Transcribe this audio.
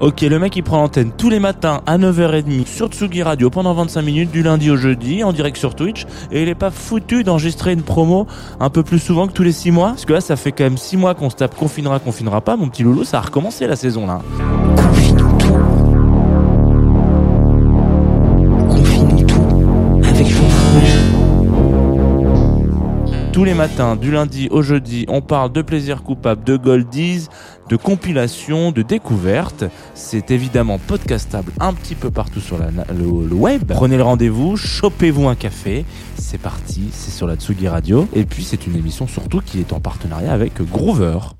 Ok, le mec il prend l'antenne tous les matins à 9h30 sur Tsugi Radio pendant 25 minutes du lundi au jeudi en direct sur Twitch et il est pas foutu d'enregistrer une promo un peu plus souvent que tous les 6 mois parce que là ça fait quand même 6 mois qu'on se tape confinera confinera pas mon petit loulou ça a recommencé la saison là. Tous les matins du lundi au jeudi on parle de plaisir coupable, de goldies, de compilation, de découverte. C'est évidemment podcastable un petit peu partout sur le, le web. Prenez le rendez-vous, chopez-vous un café. C'est parti, c'est sur la Tsugi Radio. Et puis c'est une émission surtout qui est en partenariat avec Groover.